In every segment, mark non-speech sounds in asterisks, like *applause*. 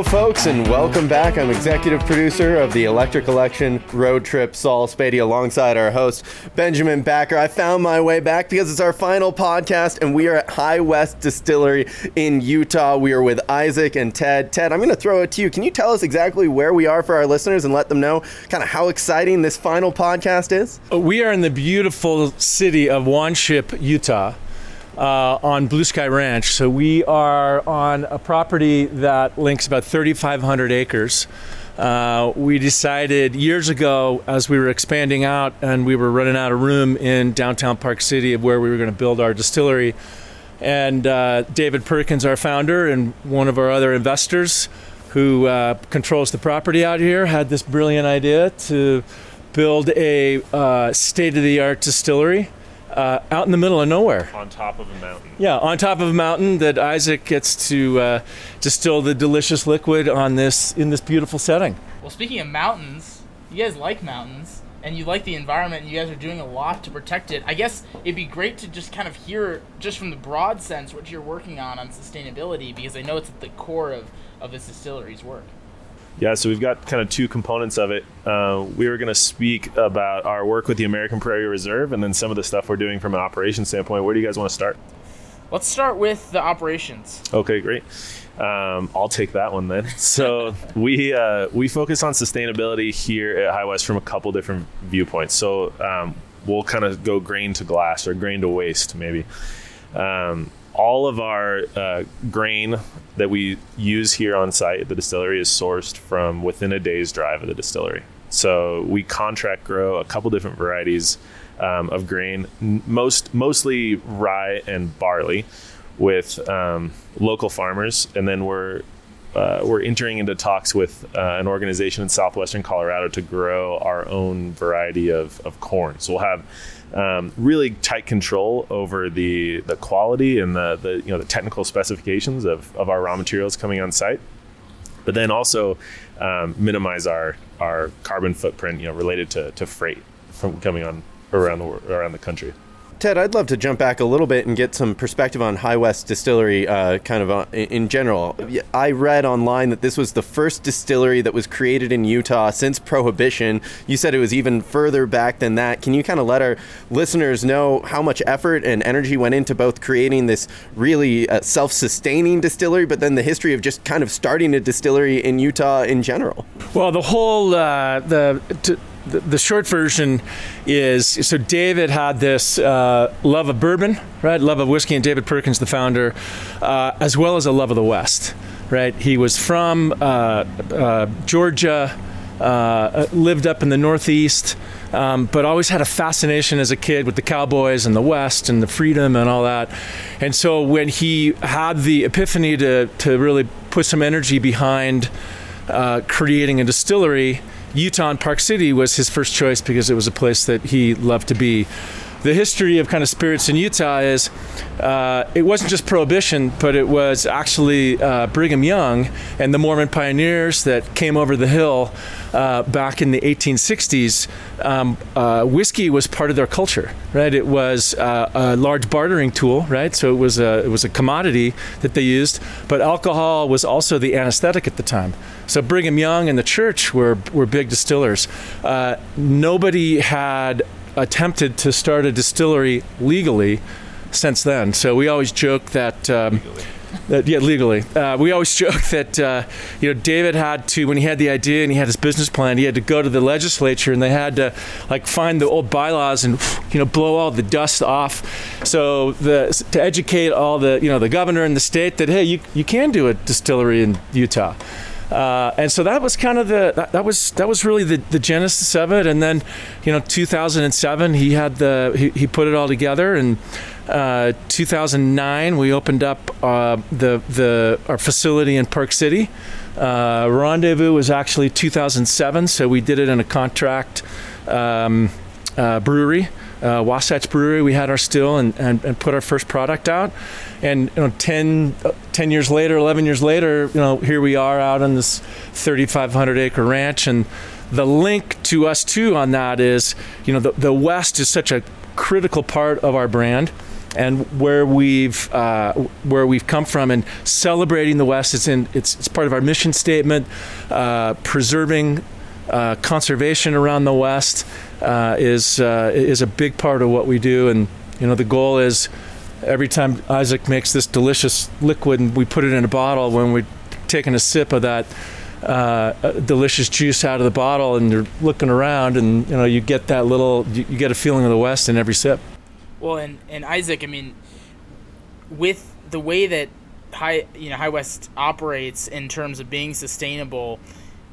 Hello, folks, and welcome back. I'm executive producer of the Electric Election Road Trip, Saul Spady, alongside our host, Benjamin Backer. I found my way back because it's our final podcast, and we are at High West Distillery in Utah. We are with Isaac and Ted. Ted, I'm going to throw it to you. Can you tell us exactly where we are for our listeners and let them know kind of how exciting this final podcast is? We are in the beautiful city of Wanship, Utah uh, on Blue Sky Ranch. So we are on a property that links about 3,500 acres. Uh, we decided years ago, as we were expanding out and we were running out of room in downtown Park City, of where we were going to build our distillery. And uh, David Perkins, our founder, and one of our other investors who uh, controls the property out here, had this brilliant idea to build a uh, state of the art distillery uh, out in the middle of nowhere. On top of a mountain. Yeah, on top of a mountain that Isaac gets to uh, distill the delicious liquid on this in this beautiful setting. Well, speaking of mountains, you guys like mountains and you like the environment and you guys are doing a lot to protect it. I guess it'd be great to just kind of hear just from the broad sense what you're working on on sustainability because I know it's at the core of, of this distillery's work. Yeah, so we've got kind of two components of it. Uh, we were going to speak about our work with the American Prairie Reserve and then some of the stuff we're doing from an operations standpoint. Where do you guys want to start? Let's start with the operations. Okay, great. Um, I'll take that one then. *laughs* So we uh, we focus on sustainability here at High West from a couple different viewpoints. So um, we'll kind of go grain to glass or grain to waste, maybe. Um, all of our uh, grain that we use here on site at the distillery is sourced from within a day's drive of the distillery. So we contract grow a couple different varieties um, of grain, most mostly rye and barley, with um, local farmers, and then we're uh, we're entering into talks with uh, an organization in southwestern Colorado to grow our own variety of, of corn. So we'll have um, really tight control over the the quality and the, the you know the technical specifications of, of our raw materials coming on site, but then also um, minimize our our carbon footprint you know related to, to freight from coming on around the around the country. Ted, I'd love to jump back a little bit and get some perspective on High West Distillery, uh, kind of uh, in general. I read online that this was the first distillery that was created in Utah since Prohibition. You said it was even further back than that. Can you kind of let our listeners know how much effort and energy went into both creating this really uh, self sustaining distillery, but then the history of just kind of starting a distillery in Utah in general? Well, the whole, uh, the, the, short version is so David had this uh, love of bourbon, right? Love of whiskey, and David Perkins, the founder, uh, as well as a love of the West, right? He was from uh, uh Georgia, uh, lived up in the Northeast. Um, but always had a fascination as a kid with the cowboys and the West and the freedom and all that. And so when he had the epiphany to, to really put some energy behind uh, creating a distillery, Utah and Park City was his first choice because it was a place that he loved to be. The history of kind of spirits in Utah is uh, it wasn't just prohibition, but it was actually uh, Brigham Young and the Mormon pioneers that came over the hill uh, back in the 1860s. Um, uh, whiskey was part of their culture, right? It was uh, a large bartering tool, right? So it was a it was a commodity that they used, but alcohol was also the anesthetic at the time. So Brigham Young and the church were, were big distillers. Uh, nobody had attempted to start a distillery legally since then. So we always joke that. Um, yeah, legally. Uh, we always *laughs* joke that uh, you know David had to when he had the idea and he had his business plan, he had to go to the legislature and they had to like find the old bylaws and you know blow all the dust off. So the to educate all the you know the governor and the state that hey you you can do a distillery in Utah. Uh, and so that was kind of the that, that, was that was really the, the genesis of it. And then, you know, 2007 he had the he, he put it all together. And uh, 2009 we opened up uh, the the our facility in Park City. Uh, Rendezvous was actually 2007, so we did it in a contract um, uh, brewery uh, Wasatch Brewery, we had our still and, and, and, put our first product out. And you know, 10, uh, 10, years later, 11 years later, you know, here we are out on this 3,500 acre ranch. And the link to us too on that is, you know, the, the West is such a critical part of our brand. And where we've uh, where we've come from and celebrating the West. It's in it's, it's part of our mission statement, uh, preserving uh, conservation around the West uh, is uh, is a big part of what we do, and you know the goal is every time Isaac makes this delicious liquid and we put it in a bottle, when we're taking a sip of that uh, delicious juice out of the bottle and you're looking around and you know you get that little you, you get a feeling of the West in every sip. Well, and and Isaac, I mean, with the way that high you know High West operates in terms of being sustainable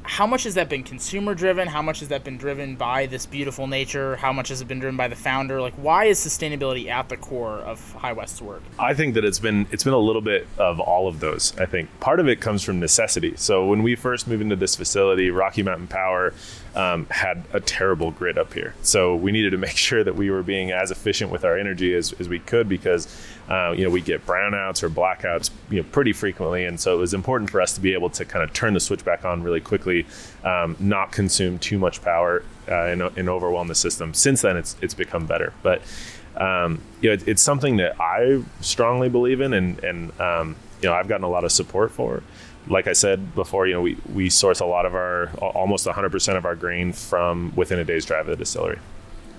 how much has that been consumer driven? How much has that been driven by this beautiful nature? How much has it been driven by the founder? Like, why is sustainability at the core of High West's work? I think that it's been it's been a little bit of all of those. I think part of it comes from necessity. So when we first moved into this facility, Rocky Mountain Power um, had a terrible grid up here. So we needed to *laughs* make sure that we were being as efficient with our energy as, as we could because uh, you know we get brownouts or blackouts you know pretty frequently, and so it was important for us to be able to kind of turn the switch back on really quickly, um, not consume too much power uh, and, and overwhelm the system. Since then, it's it's become better, but um, you know it, it's something that I strongly believe in, and and um, you know I've gotten a lot of support for like I said before, you know, we, we source a lot of our, almost 100% of our grain from within a day's drive of the distillery.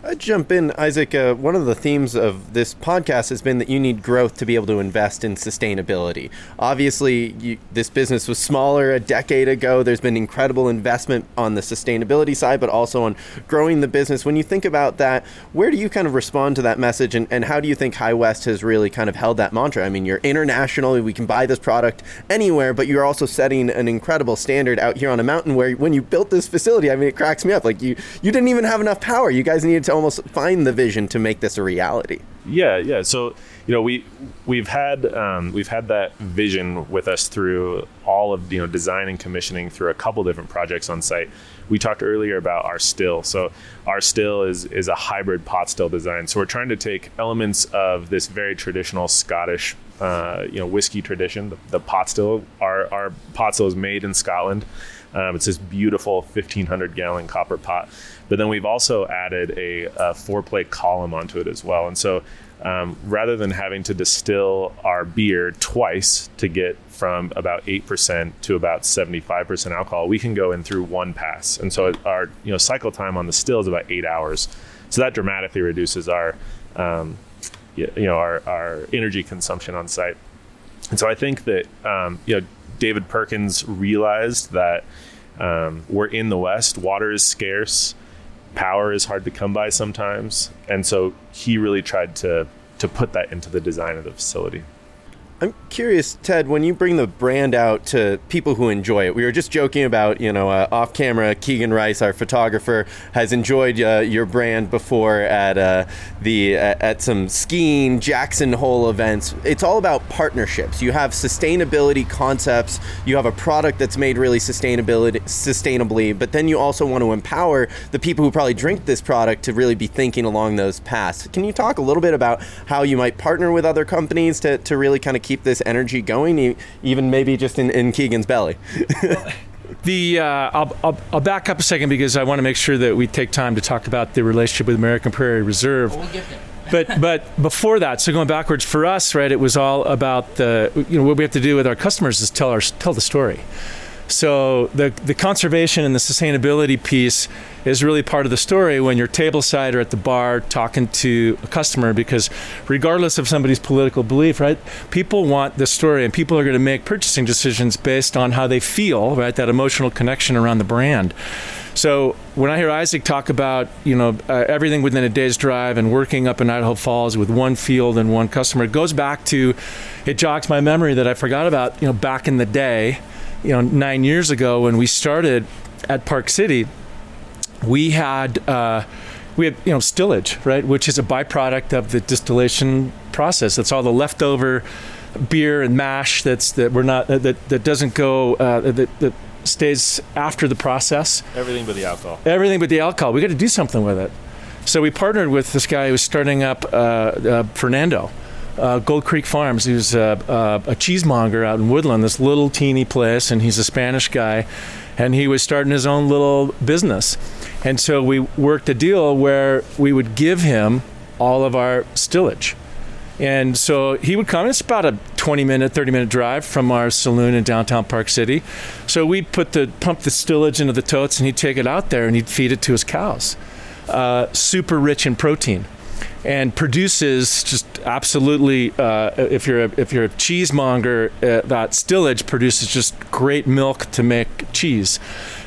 I jump in, Isaac. Uh, one of the themes of this podcast has been that you need growth to be able to invest in sustainability. Obviously, you, this business was smaller a decade ago. There's been incredible investment on the sustainability side, but also on growing the business. When you think about that, where do you kind of respond to that message, and, and how do you think High West has really kind of held that mantra? I mean, you're international, we can buy this product anywhere, but you're also setting an incredible standard out here on a mountain where when you built this facility, I mean, it cracks me up. Like, you, you didn't even have enough power. You guys needed to almost find the vision to make this a reality. Yeah, yeah. So you know we we've had um, we've had that vision with us through all of you know design and commissioning through a couple different projects on site. We talked earlier about our still. So our still is is a hybrid pot still design. So we're trying to take elements of this very traditional Scottish uh, you know whiskey tradition. The, the pot still our our pot still is made in Scotland. Um, it's this beautiful 1500 gallon copper pot. But then we've also added a, a four plate column onto it as well. And so um, rather than having to distill our beer twice to get from about 8% to about 75% alcohol, we can go in through one pass. And so our you know cycle time on the still is about eight hours. So that dramatically reduces our um, you know our, our energy consumption on site. And so I think that um, you know David Perkins realized that um, we're in the West, water is scarce, power is hard to come by sometimes, and so he really tried to to put that into the design of the facility. I'm curious, Ted, when you bring the brand out to people who enjoy it. We were just joking about, you know, uh, off camera, Keegan Rice, our photographer, has enjoyed uh, your brand before at uh, the at some skiing Jackson Hole events. It's all about partnerships. You have sustainability concepts. You have a product that's made really sustainability sustainably, but then you also want to empower the people who probably drink this product to really be thinking along those paths. Can you talk a little bit about how you might partner with other companies to, to really kind of keep this energy going, even maybe just in, in Keegan's belly. *laughs* the uh, I'll, I'll, I'll, back up a second because I want to make sure that we take time to talk about the relationship with American Prairie Reserve. We'll but but before that, so going backwards for us, right? It was all about the you know what we have to do with our customers is tell our tell the story. So the the conservation and the sustainability piece is really part of the story when you're tableside or at the bar talking to a customer because regardless of somebody's political belief, right? People want the story and people are going to make purchasing decisions based on how they feel, right? That emotional connection around the brand. So when I hear Isaac talk about you know uh, everything within a day's drive and working up in Idaho Falls with one field and one customer, it goes back to it jogs my memory that I forgot about you know back in the day you know, nine years ago when we started at Park City, we had uh, we had you know stillage, right, which is a byproduct of the distillation process. That's all the leftover beer and mash that's that we're not that that doesn't go uh, that that stays after the process. Everything but the alcohol. Everything but the alcohol. We got to do something with it. So we partnered with this guy who was starting up uh, uh Fernando uh, Gold Creek Farms. He was uh, uh, a cheesemonger out in Woodland, this little teeny place, and he's a Spanish guy, and he was starting his own little business. And so we worked a deal where we would give him all of our stillage. And so he would come. It's about a 20 minute, 30 minute drive from our saloon in downtown Park City. So we'd put the pump the stillage into the totes, and he'd take it out there and he'd feed it to his cows. Uh, super rich in protein, and produces just absolutely. Uh, if you're a, if you're a cheesemonger, uh, that stillage produces just great milk to make cheese.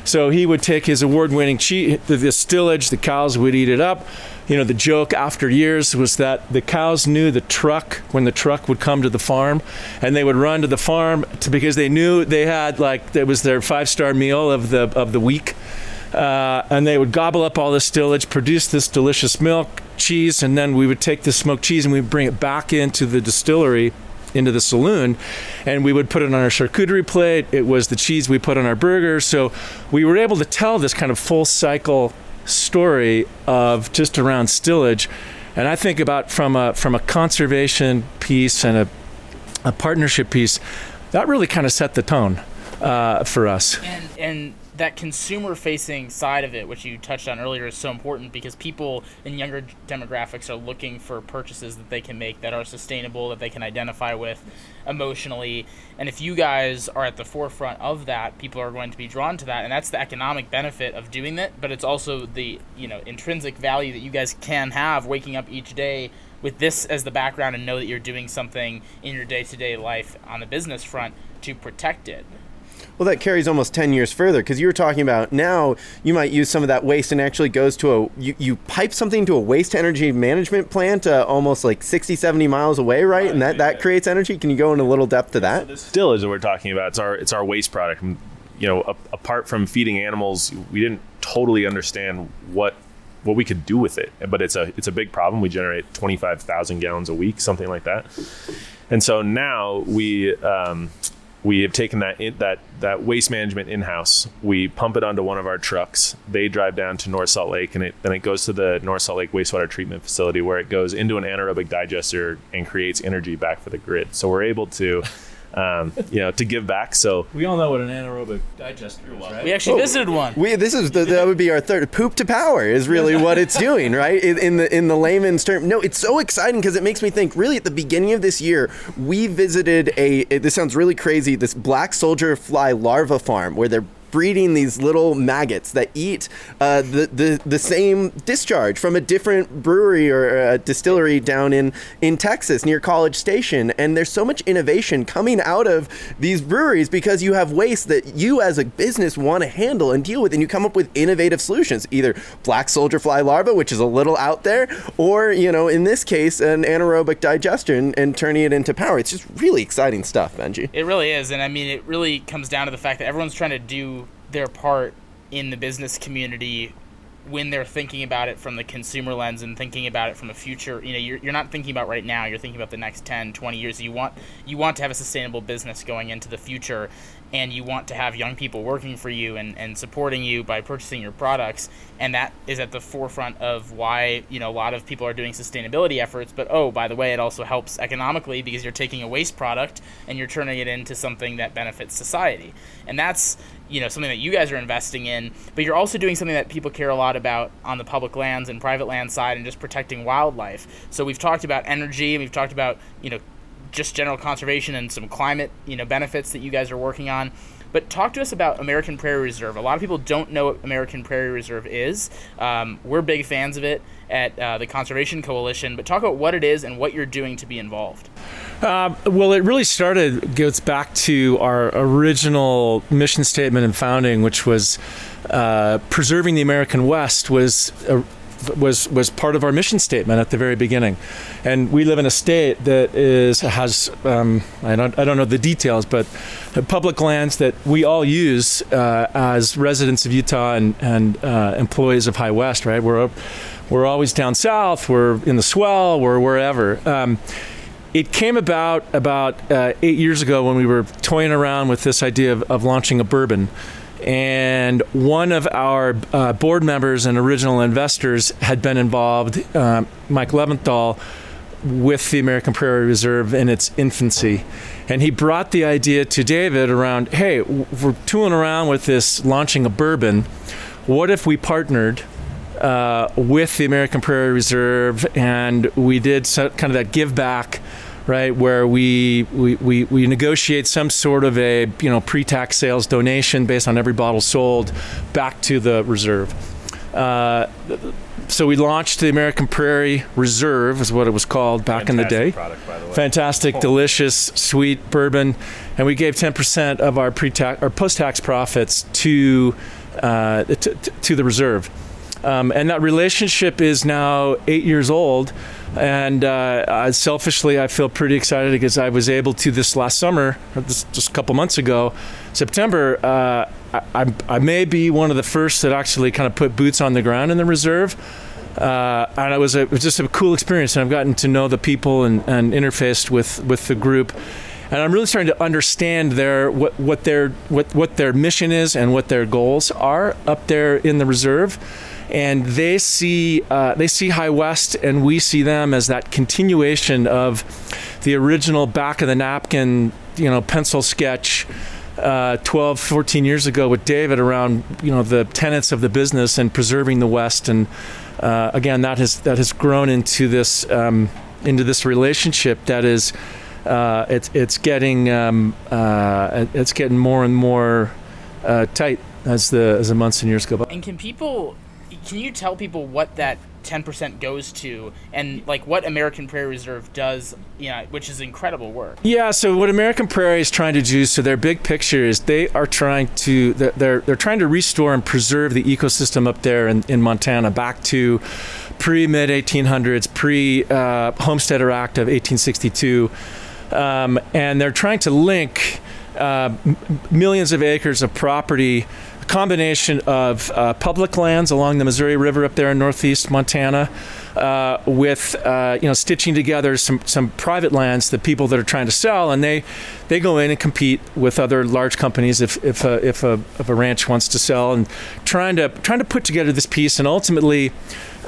So he would take his award-winning cheese, the, the stillage, the cows would eat it up you know, the joke after years was that the cows knew the truck when the truck would come to the farm, and they would run to the farm to, because they knew they had like it was their five-star meal of the of the week, uh, and they would gobble up all this stillage, produce this delicious milk, cheese, and then we would take the smoked cheese and we would bring it back into the distillery into the saloon and we would put it on our charcuterie plate it was the cheese we put on our burgers so we were able to tell this kind of full cycle story of just around stillage. And I think about from a from a conservation piece and a, a partnership piece, that really kind of set the tone uh, for us. And and that consumer facing side of it, which you touched on earlier, is so important because people in younger demographics are looking for purchases that they can make that are sustainable, that they can identify with emotionally. And if you guys are at the forefront of that, people are going to be drawn to that. And that's the economic benefit of doing that, but it's also the, you know, intrinsic value that you guys can have waking up each day with this as the background and know that you're doing something in your day to day life on the business front to protect it. Well, that carries almost 10 years further because you were talking about now you might use some of that waste and actually goes to a, you, you pipe something to a waste energy management plant uh, almost like 60, 70 miles away, right? And that, that creates energy. Can you go in a little depth to that? So is what we're talking about, it's our, it's our waste product. You know, a, apart from feeding animals, we didn't totally understand what what we could do with it. But it's a it's a big problem. We generate 25,000 gallons a week, something like that. And so now we um, we have taken that in, that that waste management in house. We pump it onto one of our trucks. They drive down to North Salt Lake, and it then it goes to the North Salt Lake wastewater treatment facility, where it goes into an anaerobic digester and creates energy back for the grid. So we're able to um, you know, to give back. So we all know what an anaerobic digester is, right? We actually oh, visited one. We this is the, that would be our third poop to power is really what it's doing, right? In, in the in the layman's term. No, it's so exciting because it makes me think. Really, at the beginning of this year, we visited a. This sounds really crazy. This black soldier fly larva farm where they're breeding these little maggots that eat uh, the, the the same discharge from a different brewery or a distillery down in in Texas near College Station. And there's so much innovation coming out of these breweries because you have waste that you as a business want to handle and deal with, and you come up with innovative solutions. Either black soldier fly larva, which is a little out there, or you know, in this case, an anaerobic digester and, and turning it into power. It's just really exciting stuff, Benji. It really is, and I mean, it really comes down to the fact that everyone's trying to do their part in the business community when they're thinking about it from the consumer lens and thinking about it from a future you know you're, you're not thinking about right now you're thinking about the next 10 20 years. You want you want to have a sustainable business going into the future and you want to have young people working for you and, and supporting you by purchasing your products and that is at the forefront of why you know a lot of people are doing sustainability efforts. But oh by the way it also helps economically because you're taking a waste product and you're turning it into something that benefits society. And that's you know something that you guys are investing in but you're also doing something that people care a lot about on the public lands and private land side and just protecting wildlife so we've talked about energy and we've talked about you know just general conservation and some climate, you know, benefits that you guys are working on. But talk to us about American Prairie Reserve. A lot of people don't know what American Prairie Reserve is. Um, we're big fans of it at uh, the Conservation Coalition. But talk about what it is and what you're doing to be involved. Uh, well, it really started goes back to our original mission statement and founding, which was uh, preserving the American West was was was part of our mission statement at the very beginning. And we live in a state that is has um, I don't I don't know the details, but public lands that we all use uh, as residents of Utah and and uh, employees of High West. Right, we're we're always down south. We're in the swell. We're wherever. Um, it came about about uh, eight years ago when we were toying around with this idea of, of launching a bourbon and one of our uh, board members and original investors had been involved, uh, Mike Leventhal, with the American Prairie Reserve in its infancy. And he brought the idea to David around hey, we're tooling around with this launching a bourbon. What if we partnered uh, with the American Prairie Reserve, and we did so, kind of that give back, right, where we, we, we, we negotiate some sort of a you know pre-tax sales donation based on every bottle sold back to the reserve. Uh, so we launched the American Prairie Reserve, is what it was called back in the day. Product, the. Fantastic, delicious, sweet bourbon, and we gave 10% of our pre-tax or post-tax profits to uh, to, to the reserve. Um, and that relationship is now eight years old. And uh, selfishly, I feel pretty excited because I was able to this last summer, this, just a couple months ago, September. Uh, I, I, may be one of the first that actually kind of put boots on the ground in the reserve. Uh, and it was, a, it was just a cool experience. And I've gotten to know the people and, and interfaced with, with the group and I'm really starting to understand their what what their what what their mission is and what their goals are up there in the reserve. And they see uh, they see High West, and we see them as that continuation of the original back of the napkin, you know, pencil sketch. Uh, 12, 14 years ago with David around you know the tenets of the business and preserving the West, and uh, again that has that has grown into this um, into this relationship that is uh, it's it's getting um, uh, it's getting more and more uh, tight as the as the months and years go by. And can people, can you tell people what that 10% goes to and like what American Prairie Reserve does, you know, which is incredible work. Yeah, so what American Prairie is trying to do, so their big picture is they are trying to they're they're trying to restore and preserve the ecosystem up there in, in Montana back to pre mid 1800s, pre uh, Homesteader Act of 1862 um, and they're trying to link uh, millions of acres of property, a combination of uh, public lands along the Missouri River up there in northeast Montana, uh, with uh, you know stitching together some some private lands, the people that are trying to sell, and they they go in and compete with other large companies if if a, if a, if a ranch wants to sell, and trying to trying to put together this piece and ultimately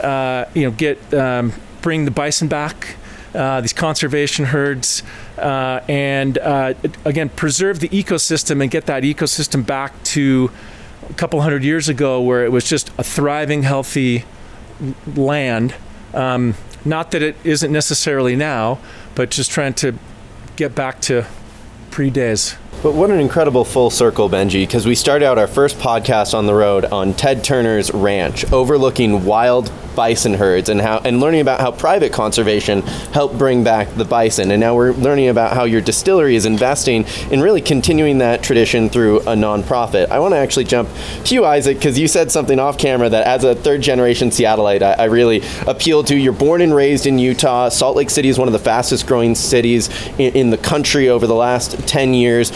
uh, you know get um, bring the bison back. Uh, these conservation herds, uh, and uh, again, preserve the ecosystem and get that ecosystem back to a couple hundred years ago where it was just a thriving, healthy land. Um, not that it isn't necessarily now, but just trying to get back to pre days. But what an incredible full circle, Benji, because we started out our first podcast on the road on Ted Turner's ranch, overlooking wild bison herds and how and learning about how private conservation helped bring back the bison. And now we're learning about how your distillery is investing in really continuing that tradition through a nonprofit. I want to actually jump to you, Isaac, because you said something off camera that as a third generation Seattleite, I, I really appeal to. You're born and raised in Utah. Salt Lake City is one of the fastest growing cities in, in the country over the last 10 years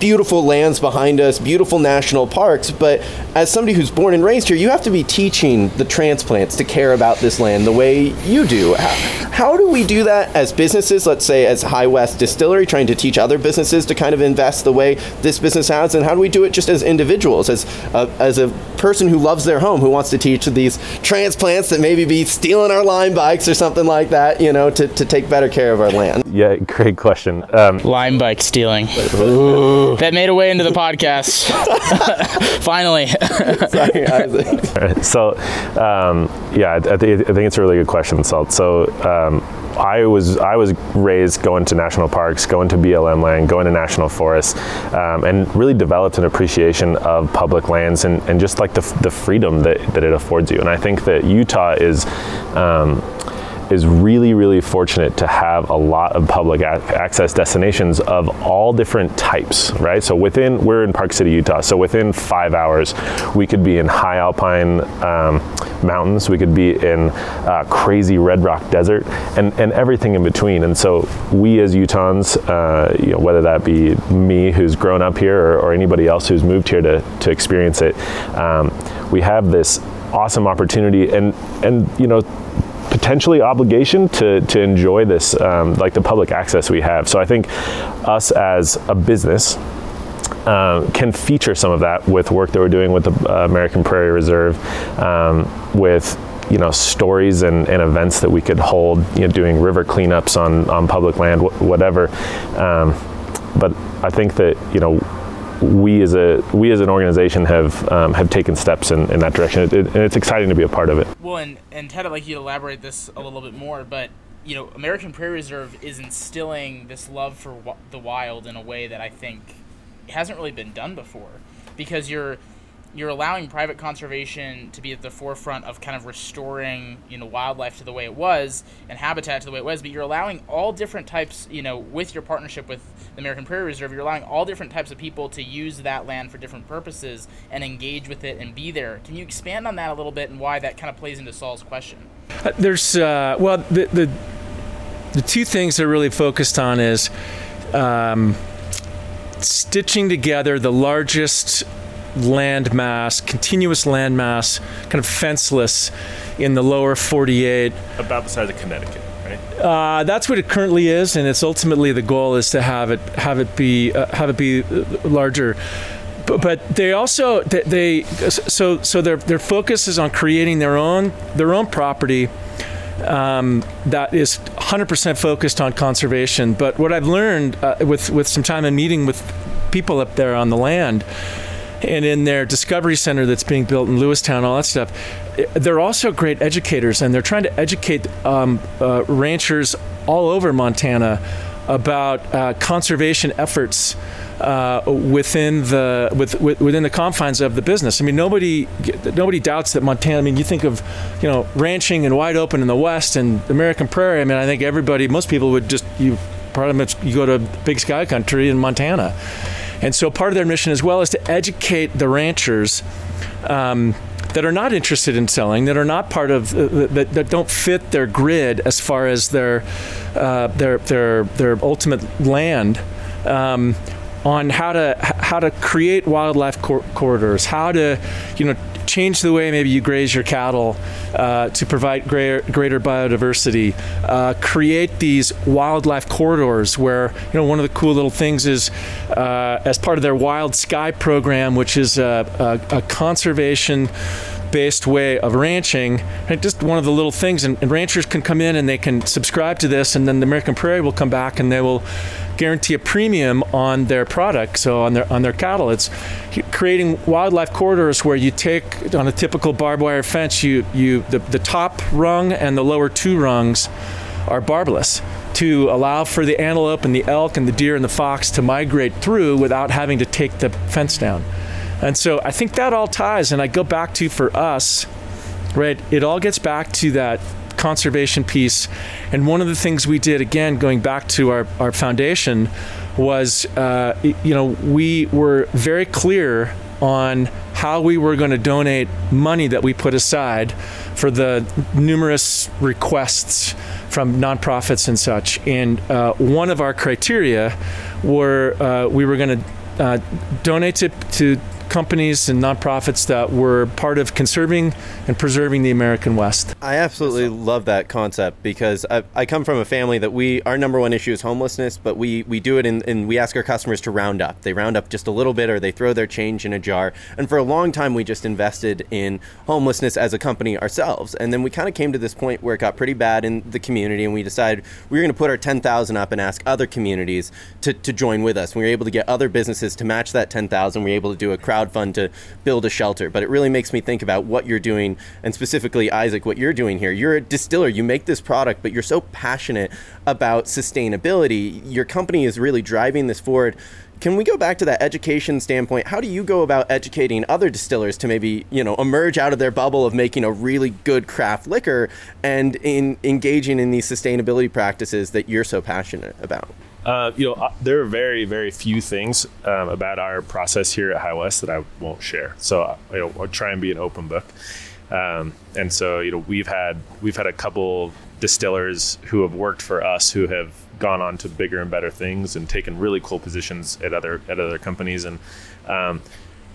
beautiful lands behind us, beautiful national parks, but as somebody who's born and raised here, you have to be teaching the transplants to care about this land the way you do. How, how do we do that as businesses, let's say as High West Distillery, trying to teach other businesses to kind of invest the way this business has, and how do we do it just as individuals, as a, as a person who loves their home, who wants to teach these transplants that maybe be stealing our Lime bikes or something like that, you know, to, to take better care of our land? Yeah, great question. Um, Lime bike stealing. *laughs* Ooh. That made a way into the podcast. *laughs* Finally. *laughs* Sorry, Isaac. *laughs* so, um, yeah, I, I, think, I think it's a really good question, Saul. So, um, I was I was raised going to national parks, going to BLM land, going to national forests, um, and really developed an appreciation of public lands and, and just like the, the freedom that, that it affords you. And I think that Utah is. Um, is really, really fortunate to have a lot of public access destinations of all different types, right? So within, we're in Park City, Utah. So within five hours, we could be in high alpine um, mountains, we could be in uh, crazy red rock desert, and, and everything in between. And so we as Utahns, uh, you know, whether that be me who's grown up here or, or, anybody else who's moved here to, to experience it, um, we have this awesome opportunity and and you know potentially obligation to, to enjoy this, um, like the public access we have. So I think us as a business um, can feature some of that with work that we're doing with the uh, American Prairie Reserve, um, with you know stories and, and, events that we could hold, you know, doing river cleanups on, on public land, wh- whatever. Um, but I think that you know we as a we as an organization have um, have taken steps in, in that direction, it, it, and it's exciting to be a part of it. Well, and and Ted, I'd like you to elaborate this a little bit more, but you know, American Prairie Reserve is instilling this love for w- the wild in a way that I think hasn't really been done before, because you're you're allowing private conservation to be at the forefront of kind of restoring you know wildlife to the way it was and habitat to the way it was but you're allowing all different types you know with your partnership with the American Prairie Reserve you're allowing all different types of people to use that land for different purposes and engage with it and be there. Can you expand on that a little bit and why that kind of plays into Saul's question? Uh, there's uh, well the, the the two things they're really focused on is um, stitching together the largest land mass, continuous land mass, kind of fenceless in the lower 48. About the size of Connecticut, right? Uh, that's what it currently is, and it's ultimately the goal is to have it have it be uh, have it be uh, larger. But, but they also they, they so so their their focus is on creating their own their own property um, that is 100% focused on conservation. But what I've learned uh, with with some time in meeting with people up there on the land and in their discovery center that's being built in Lewistown, all that stuff, they're also great educators, and they're trying to educate um, uh, ranchers all over Montana about uh, conservation efforts uh, within the with, with, within the confines of the business. I mean, nobody nobody doubts that Montana. I mean, you think of you know ranching and wide open in the West and American Prairie. I mean, I think everybody, most people would just you pretty much you go to Big Sky Country in Montana. And so part of their mission as well is to educate the ranchers um, that are not interested in selling, that are not part of, uh, that, that don't fit their grid as far as their, uh, their, their, their ultimate land. Um, on how to how to create wildlife cor- corridors, how to you know change the way maybe you graze your cattle uh, to provide greater, greater biodiversity. Uh, create these wildlife corridors where you know one of the cool little things is uh, as part of their Wild Sky program, which is a, a, a conservation based way of ranching. And just one of the little things, and, and, ranchers can come in and they can subscribe to this, and then the American Prairie will come back and they will guarantee a premium on their product, so on their on their cattle. It's creating wildlife corridors where you take on a typical barbed wire fence, you you the, the top rung and the lower two rungs are barbless to allow for the antelope and the elk and the deer and the fox to migrate through without having to take the fence down. And so I think that all ties, and I go back to for us, right? It all gets back to that conservation piece. And one of the things we did, again, going back to our, our foundation, was, uh, you know, we were very clear on how we were going to donate money that we put aside for the numerous requests from nonprofits and such. And uh, one of our criteria were uh, we were going to uh, donate to, to companies and nonprofits that were part of conserving and preserving the American West. I absolutely love that concept because I, I, come from a family that we our number one issue is homelessness, but we we do it in, and we ask our customers to round up. They round up just a little bit, or they throw their change in a jar. And for a long time, we just invested in homelessness as a company ourselves. And then we kind of came to this point where it got pretty bad in the community, and we decided we were going to put our ten thousand up and ask other communities to, to join with us. We were able to get other businesses to match that ten thousand. We were able to do a crowd fund to build a shelter. But it really makes me think about what you're doing, and specifically, Isaac, what you're doing here. You're a distiller, you make this product, but you're so passionate about sustainability. Your company is really driving this forward. Can we go back to that education standpoint? How do you go about educating other distillers to maybe, you know, emerge out of their bubble of making a really good craft liquor and in engaging in these sustainability practices that you're so passionate about? Uh, you know, uh, there are very, very few things um, about our process here at High West that I won't share. So, uh, you know, I'll try and be an open book. Um, and so, you know, we've had we've had a couple distillers who have worked for us who have gone on to bigger and better things and taken really cool positions at other at other companies. And um,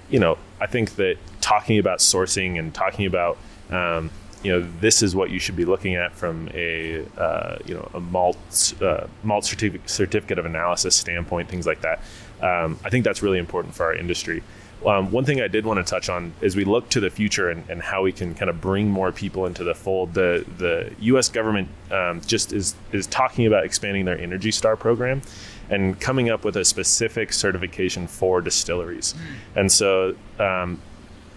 you know, I think that talking about sourcing and talking about um, you know this is what you should be looking at from a uh, you know a malt uh, malt certificate certificate of analysis standpoint, things like that. Um, I think that's really important for our industry. Um, one thing I did want to touch on is we look to the future and, and, how we can kind of bring more people into the fold. The the U.S. government um, just is is talking about expanding their Energy Star program, and coming up with a specific certification for distilleries. And so, um,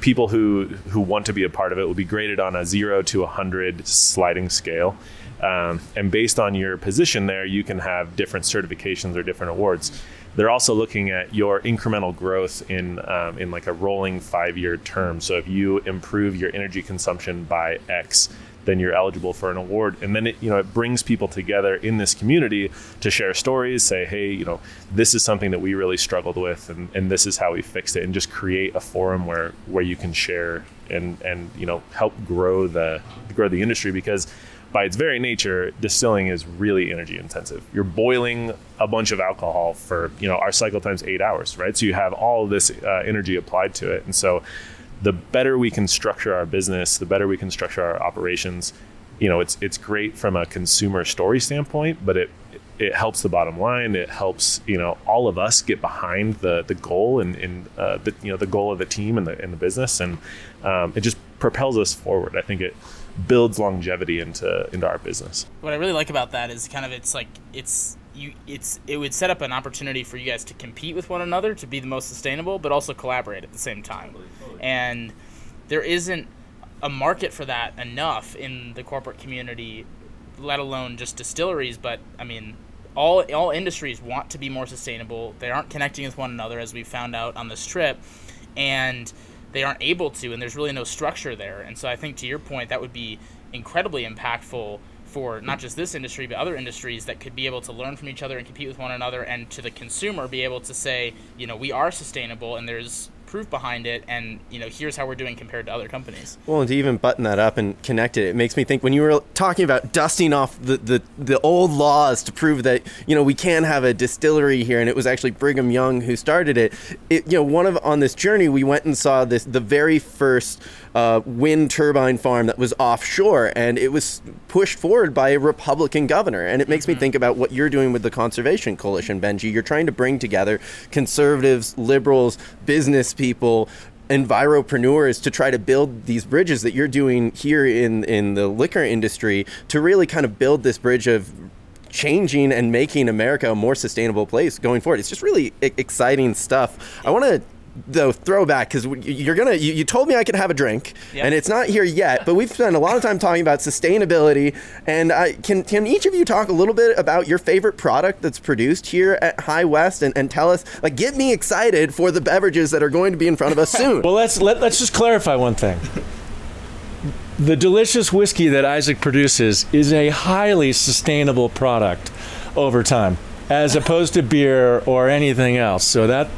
people who who want to be a part of it will be graded on a zero to a hundred sliding scale. Um, and based on your position there, you can have different certifications or different awards. They're also looking at your incremental growth in um, in like a rolling five year term. So if you improve your energy consumption by X, then you're eligible for an award. And then it you know it brings people together in this community to share stories, say, hey, you know, this is something that we really struggled with, and, and this is how we fixed it, and just create a forum where where you can share and and you know help grow the grow the industry because by its very nature, distilling is really energy intensive. You're boiling a bunch of alcohol for, you know, our cycle time's eight hours, right? So you have all this uh, energy applied to it. And so the better we can structure our business, the better we can structure our operations, you know, it's, it's great from a consumer story standpoint, but it, it helps the bottom line. It helps, you know, all of us get behind the, the goal and, and uh, the, you know, the goal of the team and the, and the business. And um, it just propels us forward. I think it, builds longevity into into our business. What I really like about that is kind of it's like it's you it's it would set up an opportunity for you guys to compete with one another to be the most sustainable, but also collaborate at the same time. And there isn't a market for that enough in the corporate community, let alone just distilleries. But I mean, all all industries want to be more sustainable. They aren't connecting with one another, as we found out on this trip, and they aren't able to, and there's really no structure there. And so I think to your point, that would be incredibly impactful for not just this industry but other industries that could be able to learn from each other and compete with one another, and to the consumer be able to say, you know, we are sustainable, and there's proof behind it and you know here's how we're doing compared to other companies. Well and to even button that up and connect it it makes me think when you were talking about dusting off the, the, the old laws to prove that you know we can have a distillery here and it was actually brigham young who started it, it you know one of on this journey we went and saw this the very first uh, wind turbine farm that was offshore, and it was pushed forward by a Republican governor. And it makes mm-hmm. me think about what you're doing with the Conservation Coalition, Benji. You're trying to bring together conservatives, liberals, business people, enviropreneurs to try to build these bridges that you're doing here in in the liquor industry to really kind of build this bridge of changing and making America a more sustainable place going forward. It's just really exciting stuff. I want to though throwback because you're gonna you, you, told me I could have a drink yep. and it's not here yet but we've spent a lot of time talking about sustainability and I can can each of you talk a little bit about your favorite product that's produced here at High West and, and tell us like get me excited for the beverages that are going to be in front of us *laughs* soon. Well let's let, let's just clarify one thing. The delicious whiskey that Isaac produces is a highly sustainable product over time as opposed to beer or anything else. So that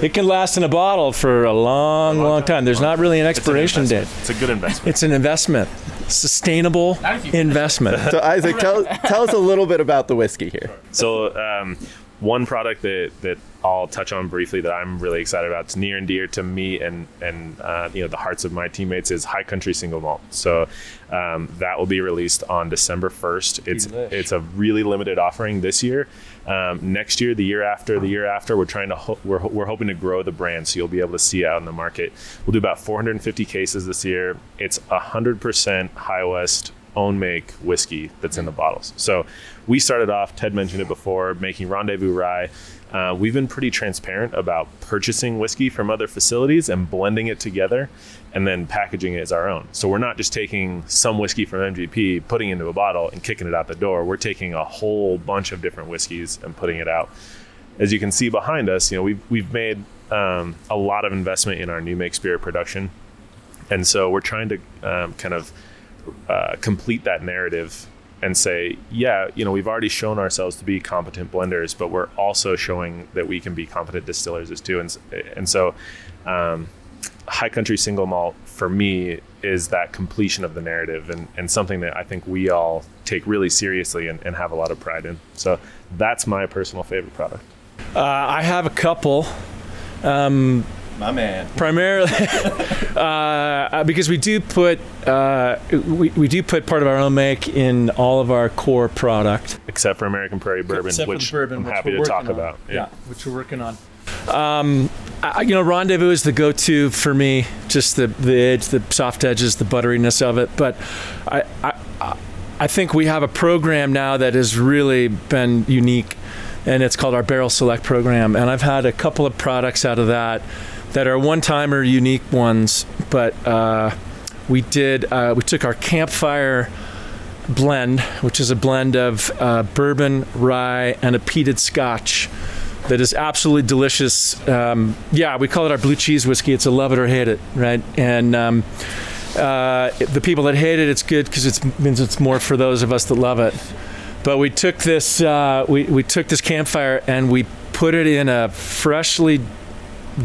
it can last in a bottle for a long, a long, long time. time. There's long not really an expiration it's date. It's a good investment. It's an investment, sustainable investment. so Isaac, tell tell us a little bit about the whiskey here. So. Um, one product that, that I'll touch on briefly that I'm really excited about, it's near and dear to me and and uh, you know the hearts of my teammates is High Country Single Malt. So um, that will be released on December 1st. It's Delish. it's a really limited offering this year. Um, next year, the year after, the year after, we're trying to ho- we're, we're hoping to grow the brand, so you'll be able to see out in the market. We'll do about 450 cases this year. It's 100% High West own make whiskey that's in the bottles. So we started off. Ted mentioned it before, making Rendezvous Rye. Uh, we've been pretty transparent about purchasing whiskey from other facilities and blending it together and then packaging it as our own. So we're not just taking some whiskey from MGP, putting it into a bottle and kicking it out the door. We're taking a whole bunch of different whiskeys and putting it out. As you can see behind us, you know, we've, we've made um, a lot of investment in our new make spirit production. And so we're trying to um, kind of uh, complete that narrative and say, yeah, you know, we've already shown ourselves to be competent blenders, but we're also showing that we can be competent distillers as too. And, and so, um, high country single malt for me is that completion of the narrative and, and something that I think we all take really seriously and, and have a lot of pride in. So that's my personal favorite product. Uh, I have a couple. Um, my man. Primarily, *laughs* uh, because we do put uh, we, we do put part of our own make in all of our core product, except for American Prairie Bourbon, except which bourbon, I'm which happy to talk on. about. Yeah. yeah. which we're working on. Um, I, you know, Rendezvous is the go-to for me. Just the the edge, the soft edges, the butteriness of it. But I, I I think we have a program now that has really been unique and it's called our Barrel Select program. And I've had a couple of products out of that that are one-timer, unique ones. But uh, we did uh, we took our campfire blend, which is a blend of uh, bourbon, rye, and a peated Scotch. That is absolutely delicious. Um, yeah, we call it our blue cheese whiskey. It's a love it or hate it, right? And um, uh, the people that hate it, it's good because it means it's more for those of us that love it. But we took this, uh, we, we took this campfire and we put it in a freshly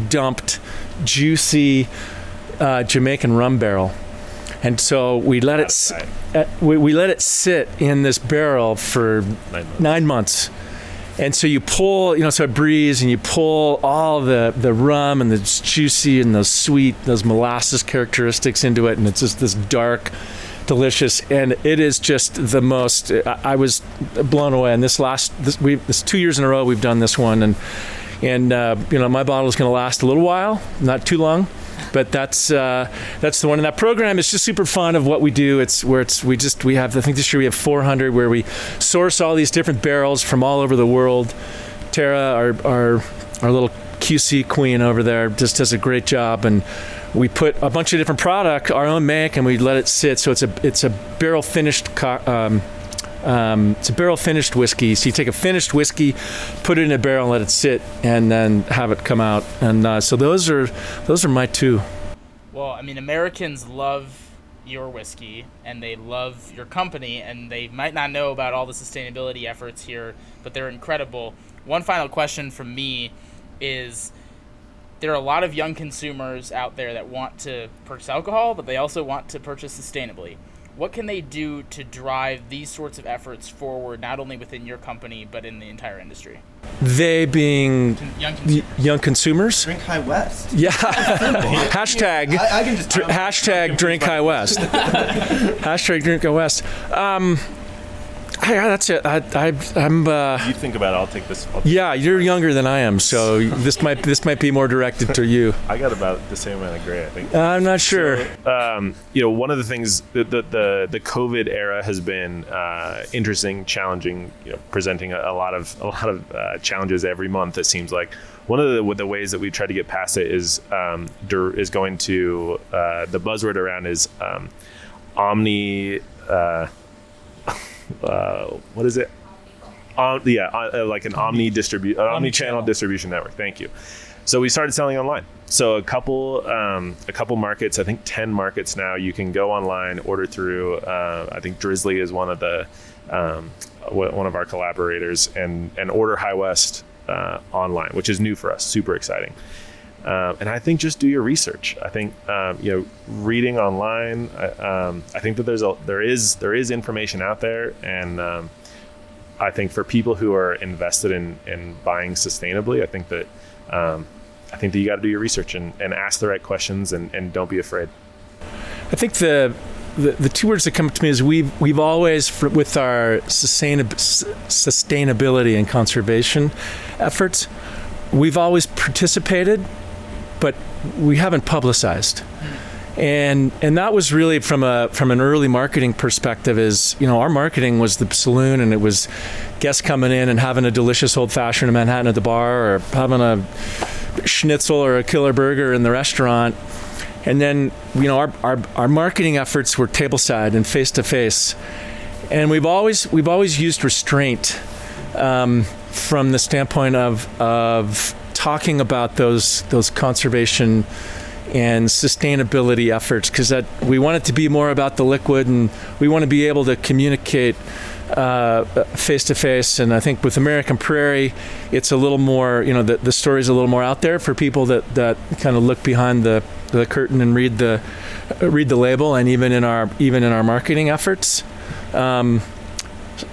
dumped, juicy uh, Jamaican rum barrel, and so we let it uh, we, we let it sit in this barrel for Nine months. nine months. And so you pull, you know, so it breathes, and you pull all the, the rum and the juicy and the sweet, those molasses characteristics into it, and it's just this dark, delicious, and it is just the most. I, I was blown away. And this last, this we, this two years in a row we've done this one, and and uh, you know my bottle is going to last a little while, not too long. But that's uh, that's the one, and that program is just super fun of what we do. It's where it's we just we have I think this year we have 400 where we source all these different barrels from all over the world. Tara, our our our little QC queen over there, just does a great job, and we put a bunch of different product, our own make, and we let it sit. So it's a it's a barrel finished. Co- um, um, it's a barrel finished whiskey. So you take a finished whiskey, put it in a barrel, and let it sit, and then have it come out. And uh, so those are those are my two. Well, I mean, Americans love your whiskey and they love your company, and they might not know about all the sustainability efforts here, but they're incredible. One final question from me is there are a lot of young consumers out there that want to purchase alcohol, but they also want to purchase sustainably. What can they do to drive these sorts of efforts forward, not only within your company, but in the entire industry? They being Young y- consumers. young consumers. Drink High West. *laughs* Yeah. *laughs* hashtag. I, I can just. Dr- hashtag drink high west. *laughs* hashtag drink high west. Um, yeah, that's it. I, I, I'm. Uh, You think about it. I'll take this. I'll, yeah, you're younger than I am, so *laughs* this might this might be more directed to you. I got about the same amount of gray, I think. I'm not sure. um, you know, one of the things that the, the the COVID era has been uh, interesting, challenging. You know, presenting a, a lot of a lot of uh, challenges every month. It seems like one of the, the ways that we try to get past it is um, is going to uh, the buzzword around is um, omni. Uh, uh, what is it? Um, yeah, uh, like an omni distribute, an omni-channel distribution network. Thank you. So we started selling online. So a couple, um, a couple markets. I think ten markets now. You can go online, order through. Uh, I think Drizly is one of the um, one of our collaborators, and and order High West uh, online, which is new for us. Super exciting. Um, and I think just do your research. I think um, you know reading online. I, um, I think that there's a there is there is information out there, and um, I think for people who are invested in in buying sustainably, I think that um, I think that you got to do your research and, and ask the right questions and, and don't be afraid. I think the, the the two words that come to me is we've we've always fr- with our sustainab- sustainability and conservation efforts, we've always participated, but we haven't publicized. And and that was really from a from an early marketing perspective is you know our marketing was the saloon and it was guests coming in and having a delicious old fashioned in Manhattan at the bar or having a schnitzel or a killer burger in the restaurant and then you know our, our, our marketing efforts were tableside and face to face and we've always we've always used restraint um, from the standpoint of of talking about those those conservation and sustainability efforts because that we want it to be more about the liquid and we want to be able to communicate face to face and I think with American Prairie it's a little more you know the, the story's a little more out there for people that, that kind of look behind the, the curtain and read the read the label and even in our even in our marketing efforts. Um,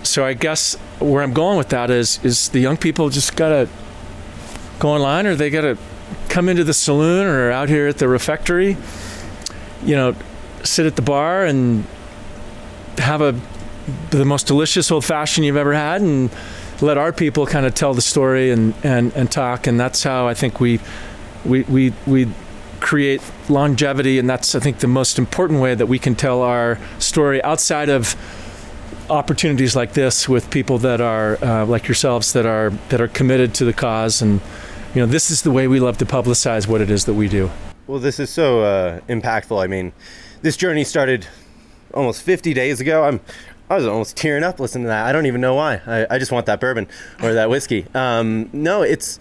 so I guess where I'm going with that is is the young people just gotta go online or they gotta come into the saloon or out here at the refectory you know sit at the bar and have a the most delicious old fashioned you've ever had and let our people kind of tell the story and, and, and talk. And that's how I think we we, we we create longevity. And that's I think the most important way that we can tell our story outside of opportunities like this with people that are uh, like yourselves that are that are committed to the cause. And you know this is the way we love to publicize what it is that we do Well, this is so uh, impactful. I mean, this journey started almost 50 days ago. I'm, I was almost tearing up listening to that. I don't even know why. I, I just want that bourbon or that whiskey. Um, no, it's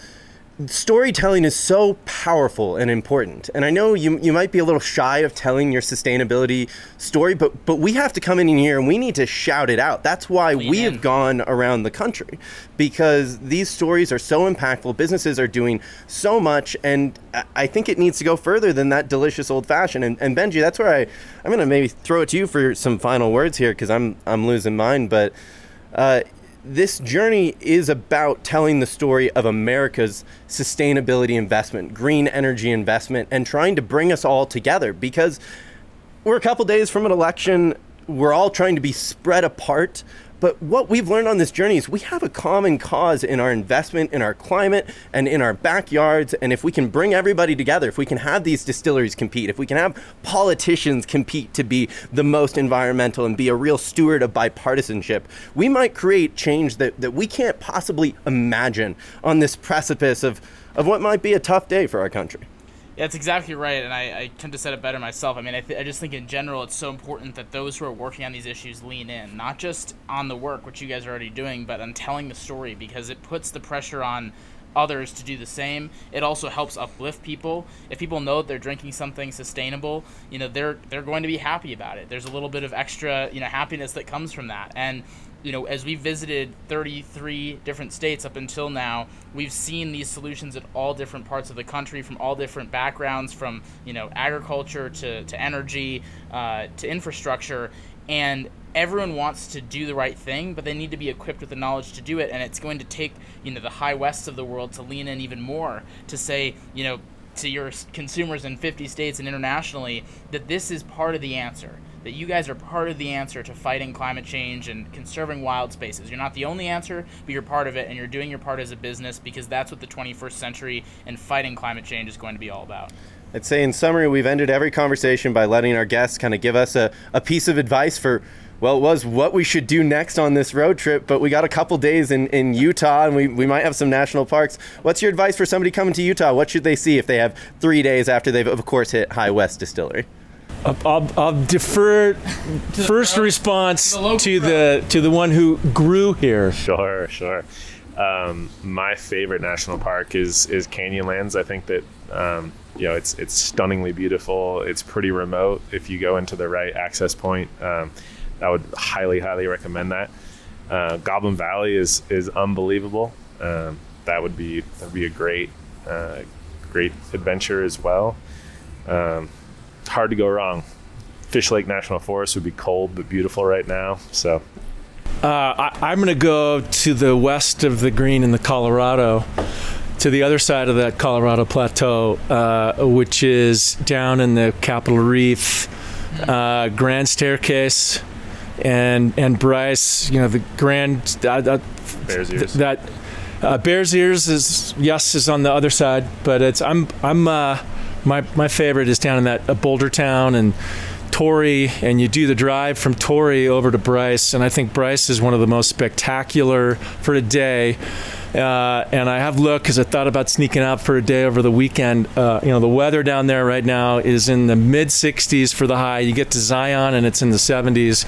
storytelling is so powerful and important. And I know you, you might be a little shy of telling your sustainability story, but, but we have to come in here and we need to shout it out. That's why Lean we in. have gone around the country because these stories are so impactful. Businesses are doing so much, and I- think it needs to go further than that delicious old fashioned. And, and Benji, that's where I, I'm going to maybe throw it to you for some final words here because I'm, I'm losing mine. But uh, this journey is about telling the story of America's sustainability investment, green energy investment, and trying to bring us all together because we're a couple days from an election. We're all trying to be spread apart. But what we've learned on this journey is we have a common cause in our investment, in our climate, and in our backyards. And if we can bring everybody together, if we can have these distilleries compete, if we can have politicians compete to be the most environmental and be a real steward of bipartisanship, we might create change that, that we can't possibly imagine on this precipice of, of what might be a tough day for our country. Yeah, that's exactly right, and I, I couldn't have said it better myself. I mean, I, th- I just think in general it's so important that those who are working on these issues lean in, not just on the work, which you guys are already doing, but on telling the story because it puts the pressure on others to do the same. It also helps uplift people. If people know that they're drinking something sustainable, you know, they're they're going to be happy about it. There's a little bit of extra, you know, happiness that comes from that. And you know, as we visited 33 different states up until now, we've seen these solutions in all different parts of the country, from all different backgrounds, from you know agriculture to to energy uh, to infrastructure, and everyone wants to do the right thing, but they need to be equipped with the knowledge to do it. And it's going to take you know the high wests of the world to lean in even more to say you know to your consumers in 50 states and internationally that this is part of the answer that you guys are part of the answer to fighting climate change and conserving wild spaces. You're not the only answer, but you're part of it, and you're doing your part as a business because that's what the 21st century and fighting climate change is going to be all about. I'd say, in summary, we've ended every conversation by letting our guests kind of give us a, a piece of advice for, well, it was what we should do next on this road trip, but we got a couple days in, in Utah and we, we might have some national parks. What's your advice for somebody coming to Utah? What should they see if they have three days after they've, of course, hit High West Distillery? I'll, I'll, I'll defer first pro- response to the to the to the one who grew here. Sure, sure. Um, my favorite national park is is Canyonlands. I think that um, you know it's it's stunningly beautiful. It's pretty remote. If you go into the right access point, um, I would highly, highly recommend that. Uh, Goblin Valley is is unbelievable. Um, that would be that would be a great uh, great adventure as well. Um, it's hard to go wrong. Fishlake National Forest would be cold but beautiful right now. So Uh, I, I'm going to go to the west of the Green in the Colorado, to the other side of that Colorado plateau, uh, which is down in the Capitol Reef, uh, Grand Staircase, and and Bryce. You know the Grand uh, uh, Bears ears. that uh, Bears Ears is yes is on the other side, but it's I'm I'm uh, my my favorite is down in that uh, Boulder Town and Torrey, and you do the drive from Torrey over to Bryce, and I think Bryce is one of the most spectacular for a day. Uh, and I have looked because I thought about sneaking out for a day over the weekend. Uh, you know, the weather down there right now is in the mid 60s for the high. You get to Zion and it's in the 70s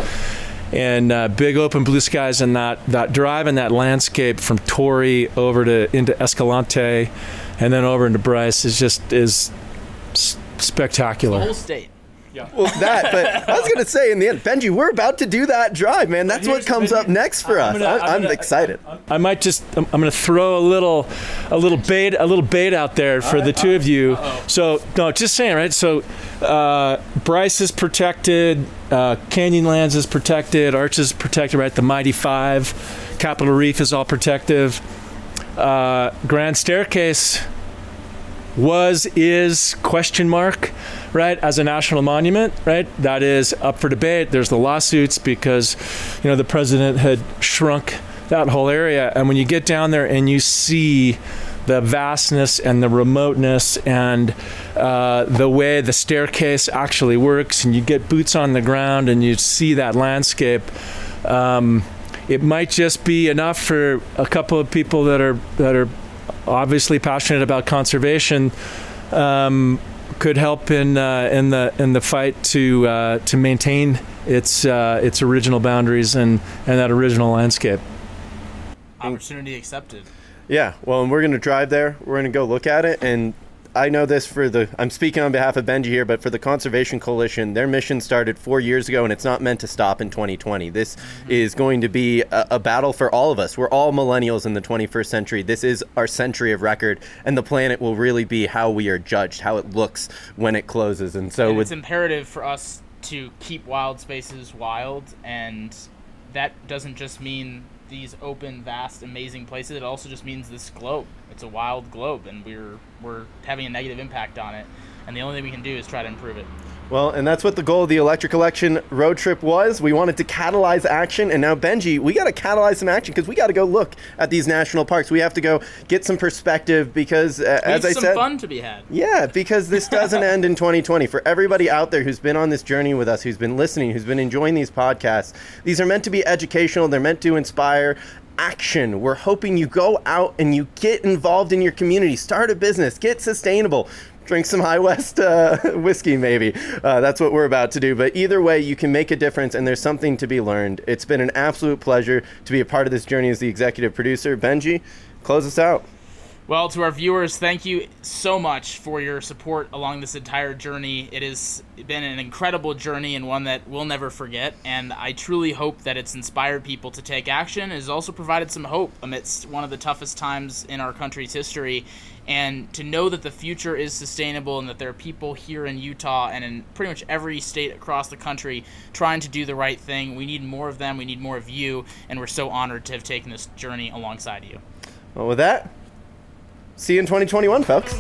and uh, big open blue skies and that that drive and that landscape from Torrey over to into Escalante and then over into Bryce is just is s- The spectacular. whole state. Yeah. Well, that, but I was going to say in the end, Benji, we're about to do that drive, man. That's what here's- comes up next for us. I'm gonna- I- I'm I'm gonna- excited. I might just I'm, I'm going to throw a little a little bait a little bait out there for the two of you. So no, just saying, right? So uh, Bryce is protected, uh, Canyonlands is protected, Arch is protected, right? The Mighty Five, Capitol Reef is all protective. Uh, Grand Staircase was is question mark right as a national monument right? That is up for debate. There's the lawsuits because you know the president had shrunk that whole area. And when you get down there and you see the vastness and the remoteness and uh, the way the staircase actually works and you get boots on the ground and you see that landscape Um, it might just be enough for a couple of people that are that are obviously passionate about conservation. Um, could help in uh, in the in the fight to uh, to maintain its uh, its original boundaries and, and that original landscape. Opportunity accepted. Yeah, well, and we're going to drive there. We're going to go look at it. And I know this for the, I'm speaking on behalf of Benji here, but for the Conservation Coalition, their mission started four years ago and it's not meant to stop in 2020. This is going to be a, a battle for all of us. We're all millennials in the 21st century. This is our century of record, and the planet will really be how we are judged, how it looks when it closes. And so, And with it's imperative for us to keep wild spaces wild, and that doesn't just mean these open, vast, amazing places. It also just means this globe. It's a wild globe, and we're we're having a negative impact on it. And the only thing we can do is try to improve it. Well, and that's what the goal of the electric election road trip was. We wanted to catalyze action, and now Benji, we got to catalyze some action because we got to go look at these national parks. We have to go get some perspective because, uh, as I said, fun to be had. yeah, because this *laughs* doesn't end in 2020. For everybody out there who's been on this journey with us, who's been listening, who's been enjoying these podcasts, these are meant to be educational. They're meant to inspire action. We're hoping you go out and you get involved in your community, start a business, get sustainable. Drink some High West uh, *laughs* whiskey, maybe. Uh, that's what we're about to do. But either way, you can make a difference, and there's something to be learned. It's been an absolute pleasure to be a part of this journey as the executive producer. Benji, close us out. Well, to our viewers, thank you so much for your support along this entire journey. It has been an incredible journey and one that we'll never forget. And I truly hope that it's inspired people to take action. It has also provided some hope amidst one of the toughest times in our country's history. And to know that the future is sustainable and that there are people here in Utah and in pretty much every state across the country trying to do the right thing. We need more of them. We need more of you. And we're so honored to have taken this journey alongside you. Well, with that, see you in 2021, folks.